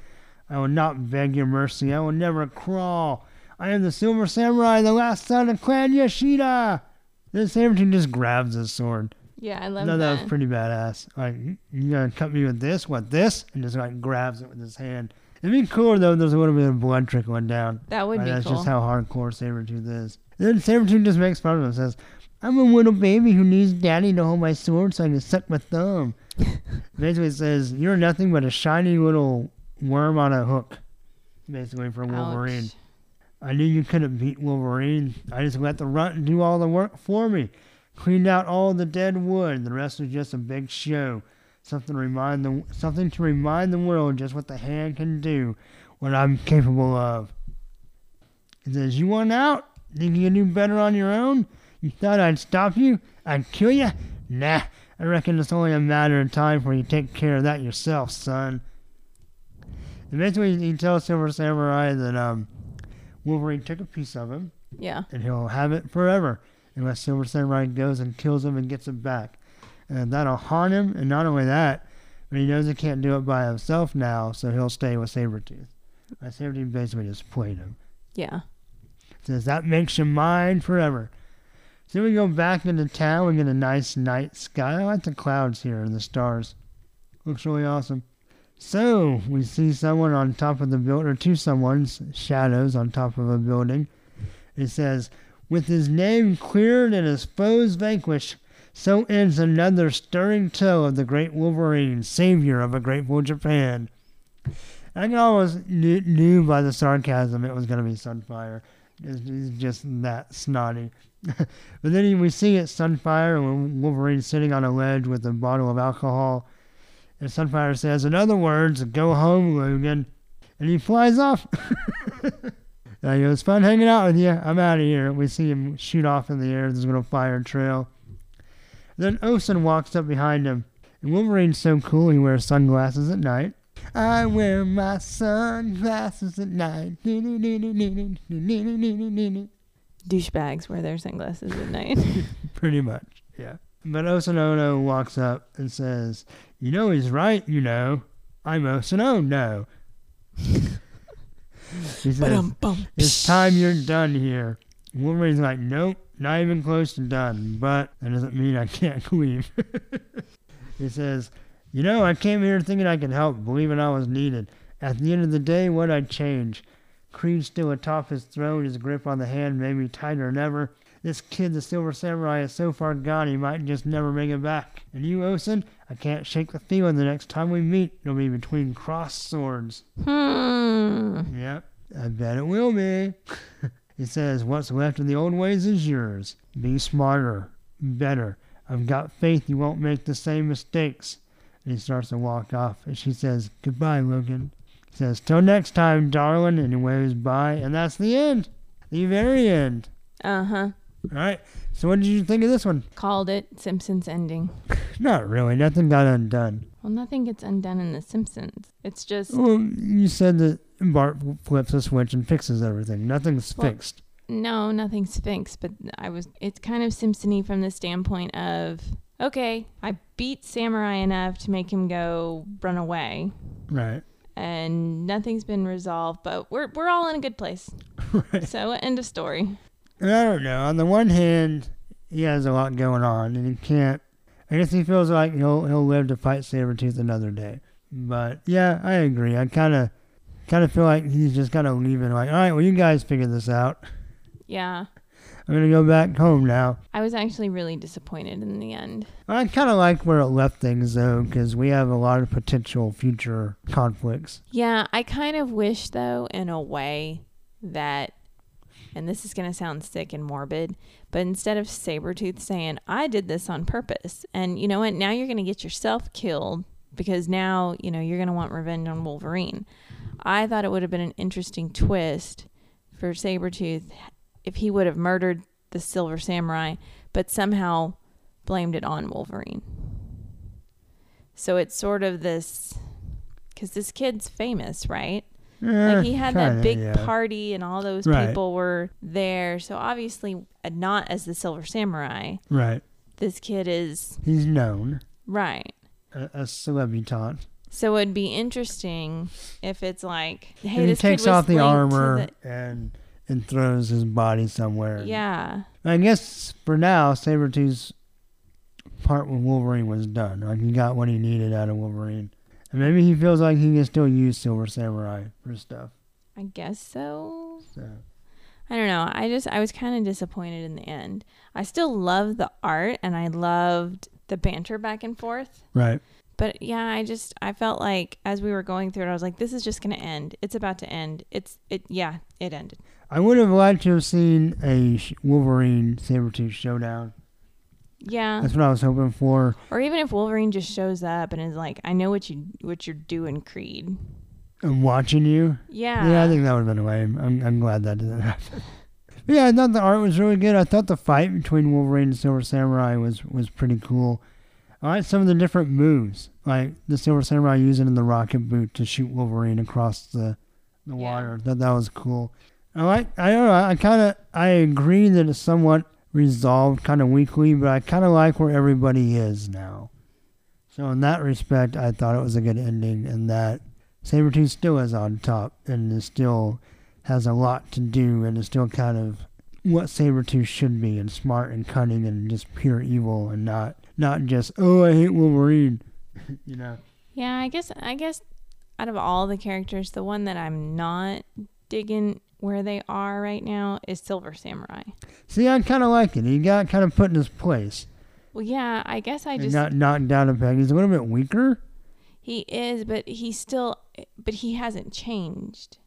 I will not beg your mercy. I will never crawl. I am the Silver Samurai, the last son of Clan Yashida. Then Sabretooth just grabs his sword. Yeah, I love that. No, that that. was pretty badass. Like, you- you gonna cut me with this? What, this? And just like grabs it with his hand. It'd be cooler though if there's a little bit of blood trickling down. that would Like, be that's cool. That's just how hardcore Sabretooth is. And then Sabretooth just makes fun of him and says, I'm a little baby who needs daddy to hold my sword so I can suck my thumb. Basically says, You're nothing but a shiny little worm on a hook. Basically for Wolverine. Ouch. I knew you couldn't beat Wolverine. I just let the runt do all the work for me. Cleaned out all the dead wood. The rest was just a big show. Something to remind the something to remind the world just what the hand can do, what I'm capable of. It says, "You want out? Think you can do better on your own? You thought I'd stop you? I'd kill you? Nah. I reckon it's only a matter of time before you take care of that yourself, son." And basically, he tells Silver Samurai that um, Wolverine took a piece of him, Yeah. and he'll have it forever unless Silver Samurai goes and kills him and gets it back. And that'll haunt him, and not only that, but he knows he can't do it by himself now, so he'll stay with Sabretooth. Uh, Sabretooth basically just played him. Yeah. Says that makes you mine forever. So we go back into town, we get a nice night sky. I like the clouds here and the stars. Looks really awesome. So we see someone on top of the building, or two someone's shadows on top of a building. It says, with his name cleared and his foes vanquished, so ends another stirring tale of the great Wolverine, savior of a grateful Japan. I almost knew, knew by the sarcasm it was going to be Sunfire. He's just that snotty. but then we see it Sunfire and Wolverine's sitting on a ledge with a bottle of alcohol. And Sunfire says, in other words, go home, Logan. And he flies off. Uh, it fun hanging out with you. I'm out of here. We see him shoot off in the air. There's a little fire trail. Then Osen walks up behind him. And Wolverine's so cool, he wears sunglasses at night. I wear my sunglasses at night. Douchebags wear their sunglasses at night. Pretty much, yeah. But Osen Ono walks up and says, You know he's right, you know. I'm Osen Ono. he says, It's time you're done here. Wolverine's like, Nope, not even close to done. But that doesn't mean I can't leave. he says, You know, I came here thinking I could help, believing I was needed. At the end of the day, what I'd change? Creed still atop his throne, his grip on the hand made me tighter than ever. This kid, the Silver Samurai, is so far gone he might just never make it back. And you, Osen, I can't shake the feeling the next time we meet it'll be between crossed swords. Hmm. Yep, I bet it will be. he says, What's left of the old ways is yours. Be smarter, better. I've got faith you won't make the same mistakes. And he starts to walk off, and she says, Goodbye, Logan. Says, Till next time, darling, and he waves bye, and that's the end. The very end. Uh huh. All right. So, what did you think of this one? Called it Simpsons ending. Not really. Nothing got undone. Well, nothing gets undone in The Simpsons. It's just Well, you said that Bart flips a switch and fixes everything. Nothing's Well- fixed. no, nothing's fixed. But I was. It's kind of Simpsony from the standpoint of okay, I beat Samurai enough to make him go run away, Right. And nothing's been resolved. But we're we're all in a good place. right. So end of story. I don't know. On the one hand, he has a lot going on, and he can't. I guess he feels like he'll he'll live to fight Sabretooth another day. But yeah, I agree. I kind of kind of feel like he's just kind of leaving. Like, all right, well, you guys figure this out. Yeah, I'm gonna go back home now. I was actually really disappointed in the end. I kind of like where it left things though, because we have a lot of potential future conflicts. Yeah, I kind of wish, though, in a way that, and this is going to sound sick and morbid, but instead of Sabretooth saying, I did this on purpose, and you know what, now you're going to get yourself killed because now, you know, you're going to want revenge on Wolverine. I thought it would have been an interesting twist for Sabretooth if he would have murdered the Silver Samurai, but somehow blamed it on Wolverine. So it's sort of this because this kid's famous, right? Like he had that big yeah. party and all those Right. people were there. So obviously, uh, not as the Silver Samurai. Right. This kid is He's known right. a, a celebritant. So it'd be interesting if it's like, hey, and he this takes kid was off the armor and and throws his body somewhere. yeah, I guess for now, Sabretooth's part with Wolverine was done. Like he got what he needed out of Wolverine. And maybe he feels like he can still use Silver Samurai for stuff. I guess so. So I don't know. I just I was kind of disappointed in the end. I still love the art and I loved the banter back and forth. Right. But yeah, I just I felt like as we were going through it, I was like, this is just gonna end. It's about to end. It's it. Yeah, it ended. I would have liked to have seen a Wolverine Sabretooth showdown. Yeah. That's what I was hoping for. Or even if Wolverine just shows up and is like, I know what you what you're doing, Creed. I'm watching you. Yeah. Yeah, I think that would have been lame. I'm, I'm glad that didn't happen. Yeah, I thought the art was really good. I thought the fight between Wolverine and Silver Samurai was, was pretty cool. I like some of the different moves, like the Silver Samurai using the rocket boot to shoot Wolverine across the the Yeah. water. That that was cool. I like. I don't know. I kind of. I agree that it's somewhat resolved, kind of weakly, but I kind of like where everybody is now. So in that respect, I thought it was a good ending, and that Sabretooth still is on top and is still has a lot to do and is still kind of what Sabretooth should be and smart and cunning and just pure evil and not not just oh I hate Wolverine. you know. Yeah, I guess I guess out of all the characters, the one that I'm not digging where they are right now is Silver Samurai. See, I kinda like it. He got kind of put in his place. Well, yeah, I guess I just not knocked down a peg. He's a little bit weaker. he is, but he still but he hasn't changed.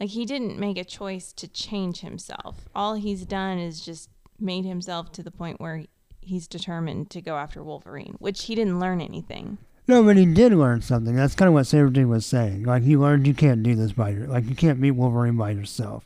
Like he didn't make a choice to change himself. All he's done is just made himself to the point where he's determined to go after Wolverine, which he didn't learn anything. No, but he did learn something. That's kind of what Sabretooth was saying. Like, he learned you can't do this by your, like, you can't beat Wolverine by yourself.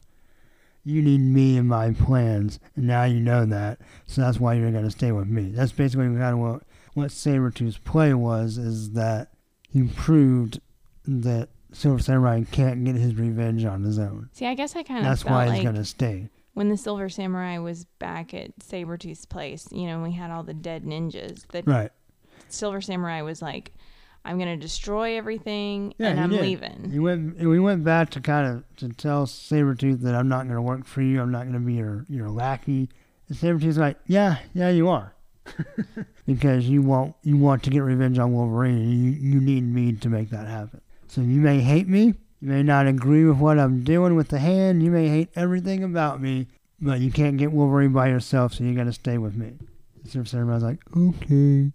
You need me and my plans, and now you know that, so that's why you're going to stay with me. That's basically kind of what, what Sabretooth's play was, is that he proved that Silver Samurai can't get his revenge on his own. See, I guess I kind of That's felt why like he's going to stay. When the Silver Samurai was back at Sabretooth's place, you know, we had all the dead ninjas. That Right. Silver Samurai was like, I'm going to destroy everything Yeah, and I'm did. leaving. He went. We went back to kind of to tell Sabretooth that I'm not going to work for you. I'm not going to be your your lackey. And Sabretooth's like, yeah, yeah, you are, because you want you want to get revenge on Wolverine. And you you need me to make that happen. So you may hate me. You may not agree with what I'm doing with the hand. You may hate everything about me. but you can't get Wolverine by yourself, so you got to stay with me." So everybody's like, "Okay."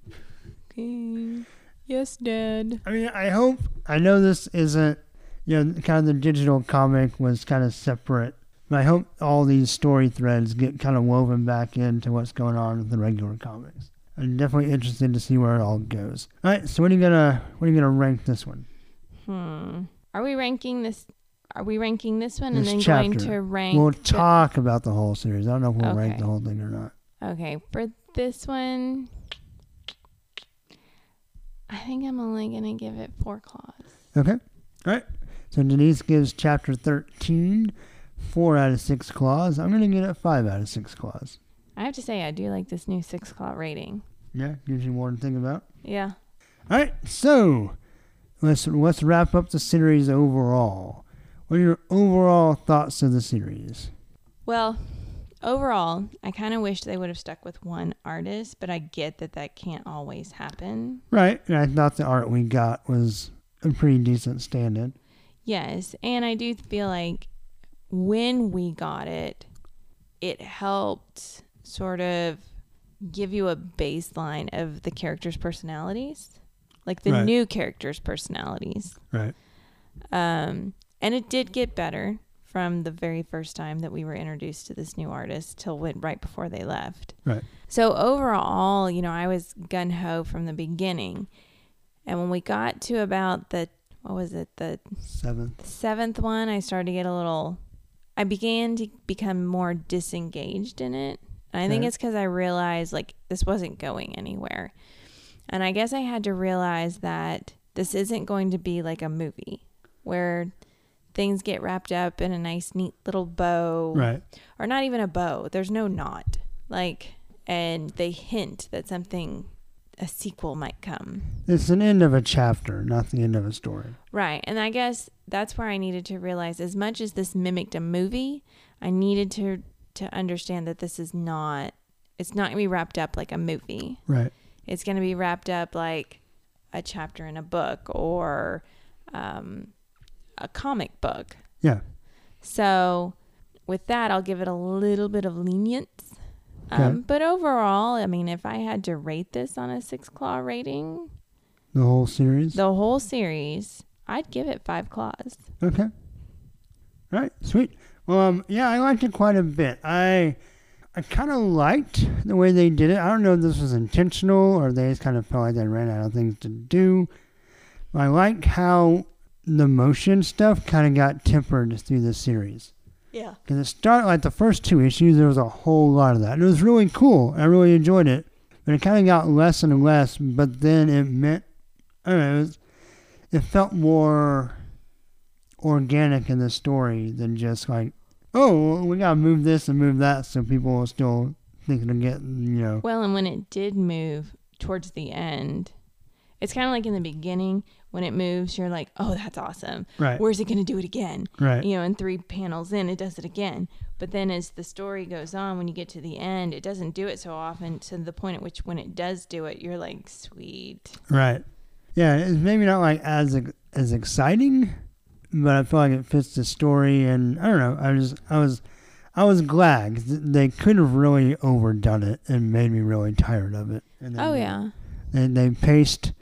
Okay. Yes, Dad. I mean, I hope. I know this isn't, you know, kind of the digital comic was kind of separate. But I hope all these story threads get kind of woven back into what's going on with the regular comics. I'm definitely interested to see where it all goes. All right, so what are you gonna what are you gonna rank this one? Hmm. Are we ranking this? Are we ranking this one and This then going to rank? We'll the- talk about the whole series. I don't know if we'll rank the whole thing or not. Okay, for this one, I think I'm only gonna give it four claws. Okay. All right. So Denise gives chapter 13 four out of six claws. I'm gonna give it five out of six claws. I have to say, I do like this new six claw rating. Yeah, gives you more to think about. Yeah. All right, so let's let's wrap up the series overall. What are your overall thoughts of the series? Well, overall, I kind of wish they would have stuck with one artist, but I get that that can't always happen. Right, and I thought the art we got was a pretty decent stand-in. Yes, and I do feel like when we got it, it helped sort of give you a baseline of the characters' personalities, like the Right. new characters' personalities. Right. Um, and it did get better from the very first time that we were introduced to this new artist till when, right before they left. Right. So overall, you know, I was gun ho from the beginning, and when we got to about the what was it the Seventh. seventh one, I started to get a little. I began to become more disengaged in it. And I think it's because I realized like this wasn't going anywhere. And I guess I had to realize that this isn't going to be like a movie where things get wrapped up in a nice, neat little bow. Right. Or not even a bow. There's no knot. Like, and they hint that something, a sequel might come. It's an end of a chapter, not the end of a story. Right. And I guess that's where I needed to realize as much as this mimicked a movie, I needed to to understand that this is not it's not going to be wrapped up like a movie. Right. It's going to be wrapped up like a chapter in a book or um, a comic book. Yeah. So with that, I'll give it a little bit of lenience. Um, Okay. but overall, I mean, if I had to rate this on a six claw rating, The whole series. the whole series, I'd give it five claws. Okay. All right, sweet. Well, um, yeah, I liked it quite a bit. I, I kind of liked the way they did it. I don't know if this was intentional or they just kind of felt like they ran out of things to do. I like how the motion stuff kind of got tempered through the series. Yeah. Because it started like the first two issues, there was a whole lot of that. And it was really cool. I really enjoyed it. But it kind of got less and less. But then it meant, I don't know, it, was, it felt more organic in the story than just like, oh, we got to move this and move that so people will still think it'll get, you know. Well, and when it did move towards the end, it's kind of like in the beginning when it moves, you're like, oh, that's awesome. Right. Where's it going to do it again? Right. You know, and three panels in, it does it again. But then as the story goes on, when you get to the end, it doesn't do it so often to the point at which when it does do it, you're like, sweet. Right. Yeah, it's maybe not like as as exciting, but I feel like it fits the story, and I don't know. I was I was I was glad they could have really overdone it and made me really tired of it. And Oh, yeah. They they paced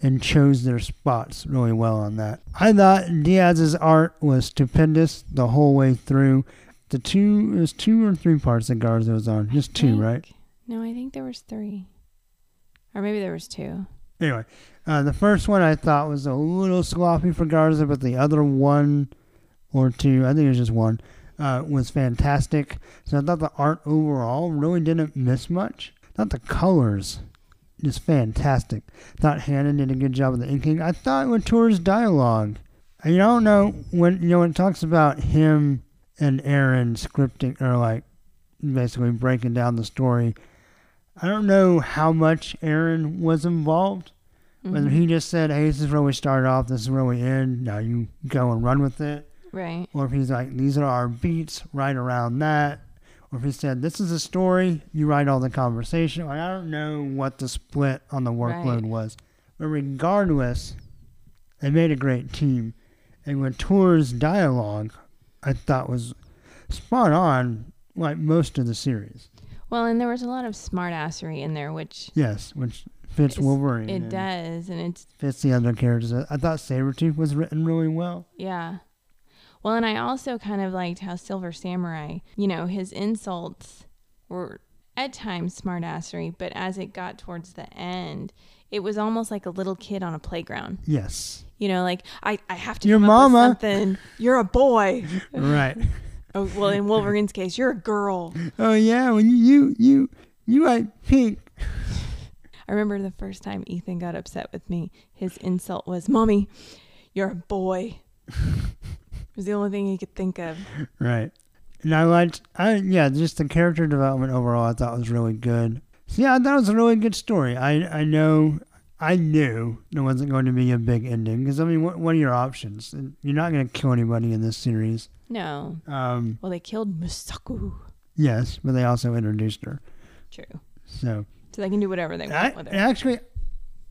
and chose their spots really well on that. I thought Diaz's art was stupendous the whole way through. The two it was two or three parts that Garza was on, just two, right? No, I think there was three. Or maybe there was two. Anyway, uh, the first one I thought was a little sloppy for Garza, but the other one or two, I think it was just one, uh, was fantastic. So I thought the art overall really didn't miss much. Not the colors just fantastic. thought Hanna did a good job with the inking. I thought with Tour's dialogue, and you don't know when you know when it talks about him and Aaron scripting or like basically breaking down the story. I don't know how much Aaron was involved. Whether Mhm. he just said, "Hey, this is where we start off. This is where we end. Now you go and run with it," Right. or if he's like, "These are our beats right around that," or if he said, "This is a story. You write all the conversation." Like, I don't know what the split on the workload Right. was, but regardless, they made a great team. And when Tour's dialogue, I thought was spot on like most of the series. Well, and there was a lot of smartassery in there, which Yes, which fits It's- Wolverine. it does, and it Fits the other characters. I thought Sabretooth was written really well. yeah. Well, and I also kind of liked how Silver Samurai, you know, his insults were at times smartassery, but as it got towards the end, it was almost like a little kid on a playground. Yes. You know, like I, I have to Your mama. something. You're a boy. right. Oh, well, in Wolverine's case, you're a girl. Oh yeah, when you you you like pink. I remember the first time Ethan got upset with me. His insult was, "Mommy, you're a boy." it was the only thing he could think of. Right. And I liked I yeah, just the character development overall I thought was really good. So yeah, that was a really good story. I I know I knew there wasn't going to be a big ending because I mean, what what are your options? You're not going to kill anybody in this series. No. Um, Well, they killed Musaku. yes, but they also introduced her. True. So So they can do whatever they I, want with her. actually,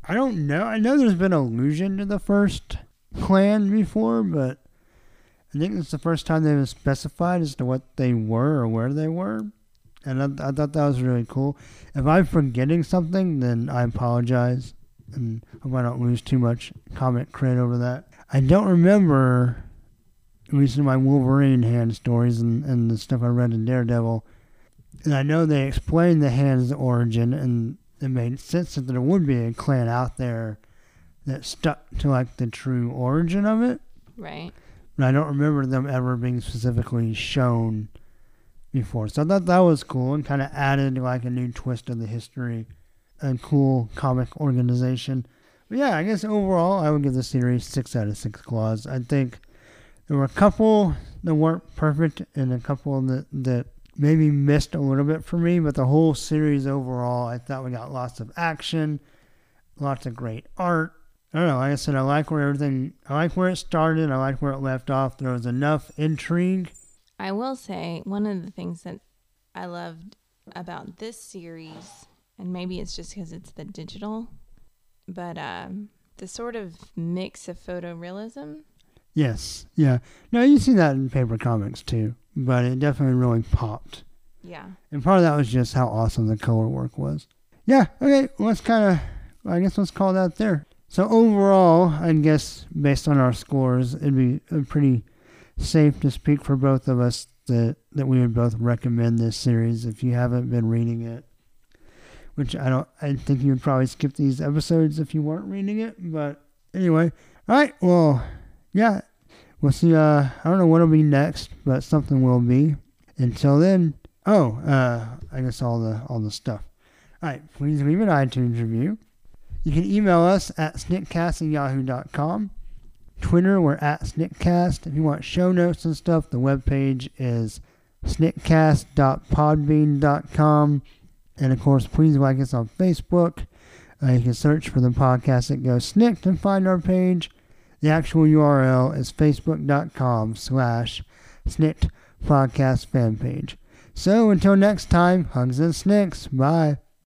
I don't know. I know there's been allusion to the first clan before, but I think it's the first time they've specified as to what they were or where they were. And I, I thought that was really cool. If I'm forgetting something, then I apologize. And hope I don't lose too much comic credit over that. I don't remember, at least in my Wolverine hand stories and, and the stuff I read in Daredevil, and I know they explained the hand's origin, and it made sense that there would be a clan out there that stuck to like the true origin of it. Right. But I don't remember them ever being specifically shown before. So I thought that was cool and kind of added like a new twist to the history. A cool comic organization. But yeah, I guess overall I would give the series six out of six claws. I think there were a couple that weren't perfect and a couple that that maybe missed a little bit for me, but the whole series overall I thought we got lots of action, lots of great art. I don't know, like I said, I like where everything I like where it started, I like where it left off. There was enough intrigue. I will say one of the things that I loved about this series, and maybe it's just because it's the digital, but um, the sort of mix of photorealism. Yes. Yeah. No, you see that in paper comics too. But it definitely really popped. Yeah. And part of that was just how awesome the color work was. Yeah, okay, let's kind of, I guess let's call that there. So overall, I guess based on our scores, it'd be uh, pretty safe to speak for both of us that, that we would both recommend this series if you haven't been reading it. Which I don't, I think you would probably skip these episodes if you weren't reading it. But anyway, all right, well, yeah, we'll see. Uh, I don't know what'll be next, but something will be. Until then, oh, uh, I guess all the all the stuff. All right, please leave an iTunes review. You can email us at sniktcast at yahoo.com. Twitter, we're at sniktcast. If you want show notes and stuff, the webpage is sniktcast.podbean.com. And of course, please like us on Facebook. Uh, you can search for the podcast that goes snikt and find our page. The actual URL is facebook.com slash snikt podcast fan page. So until next time, hugs and snicks. Bye.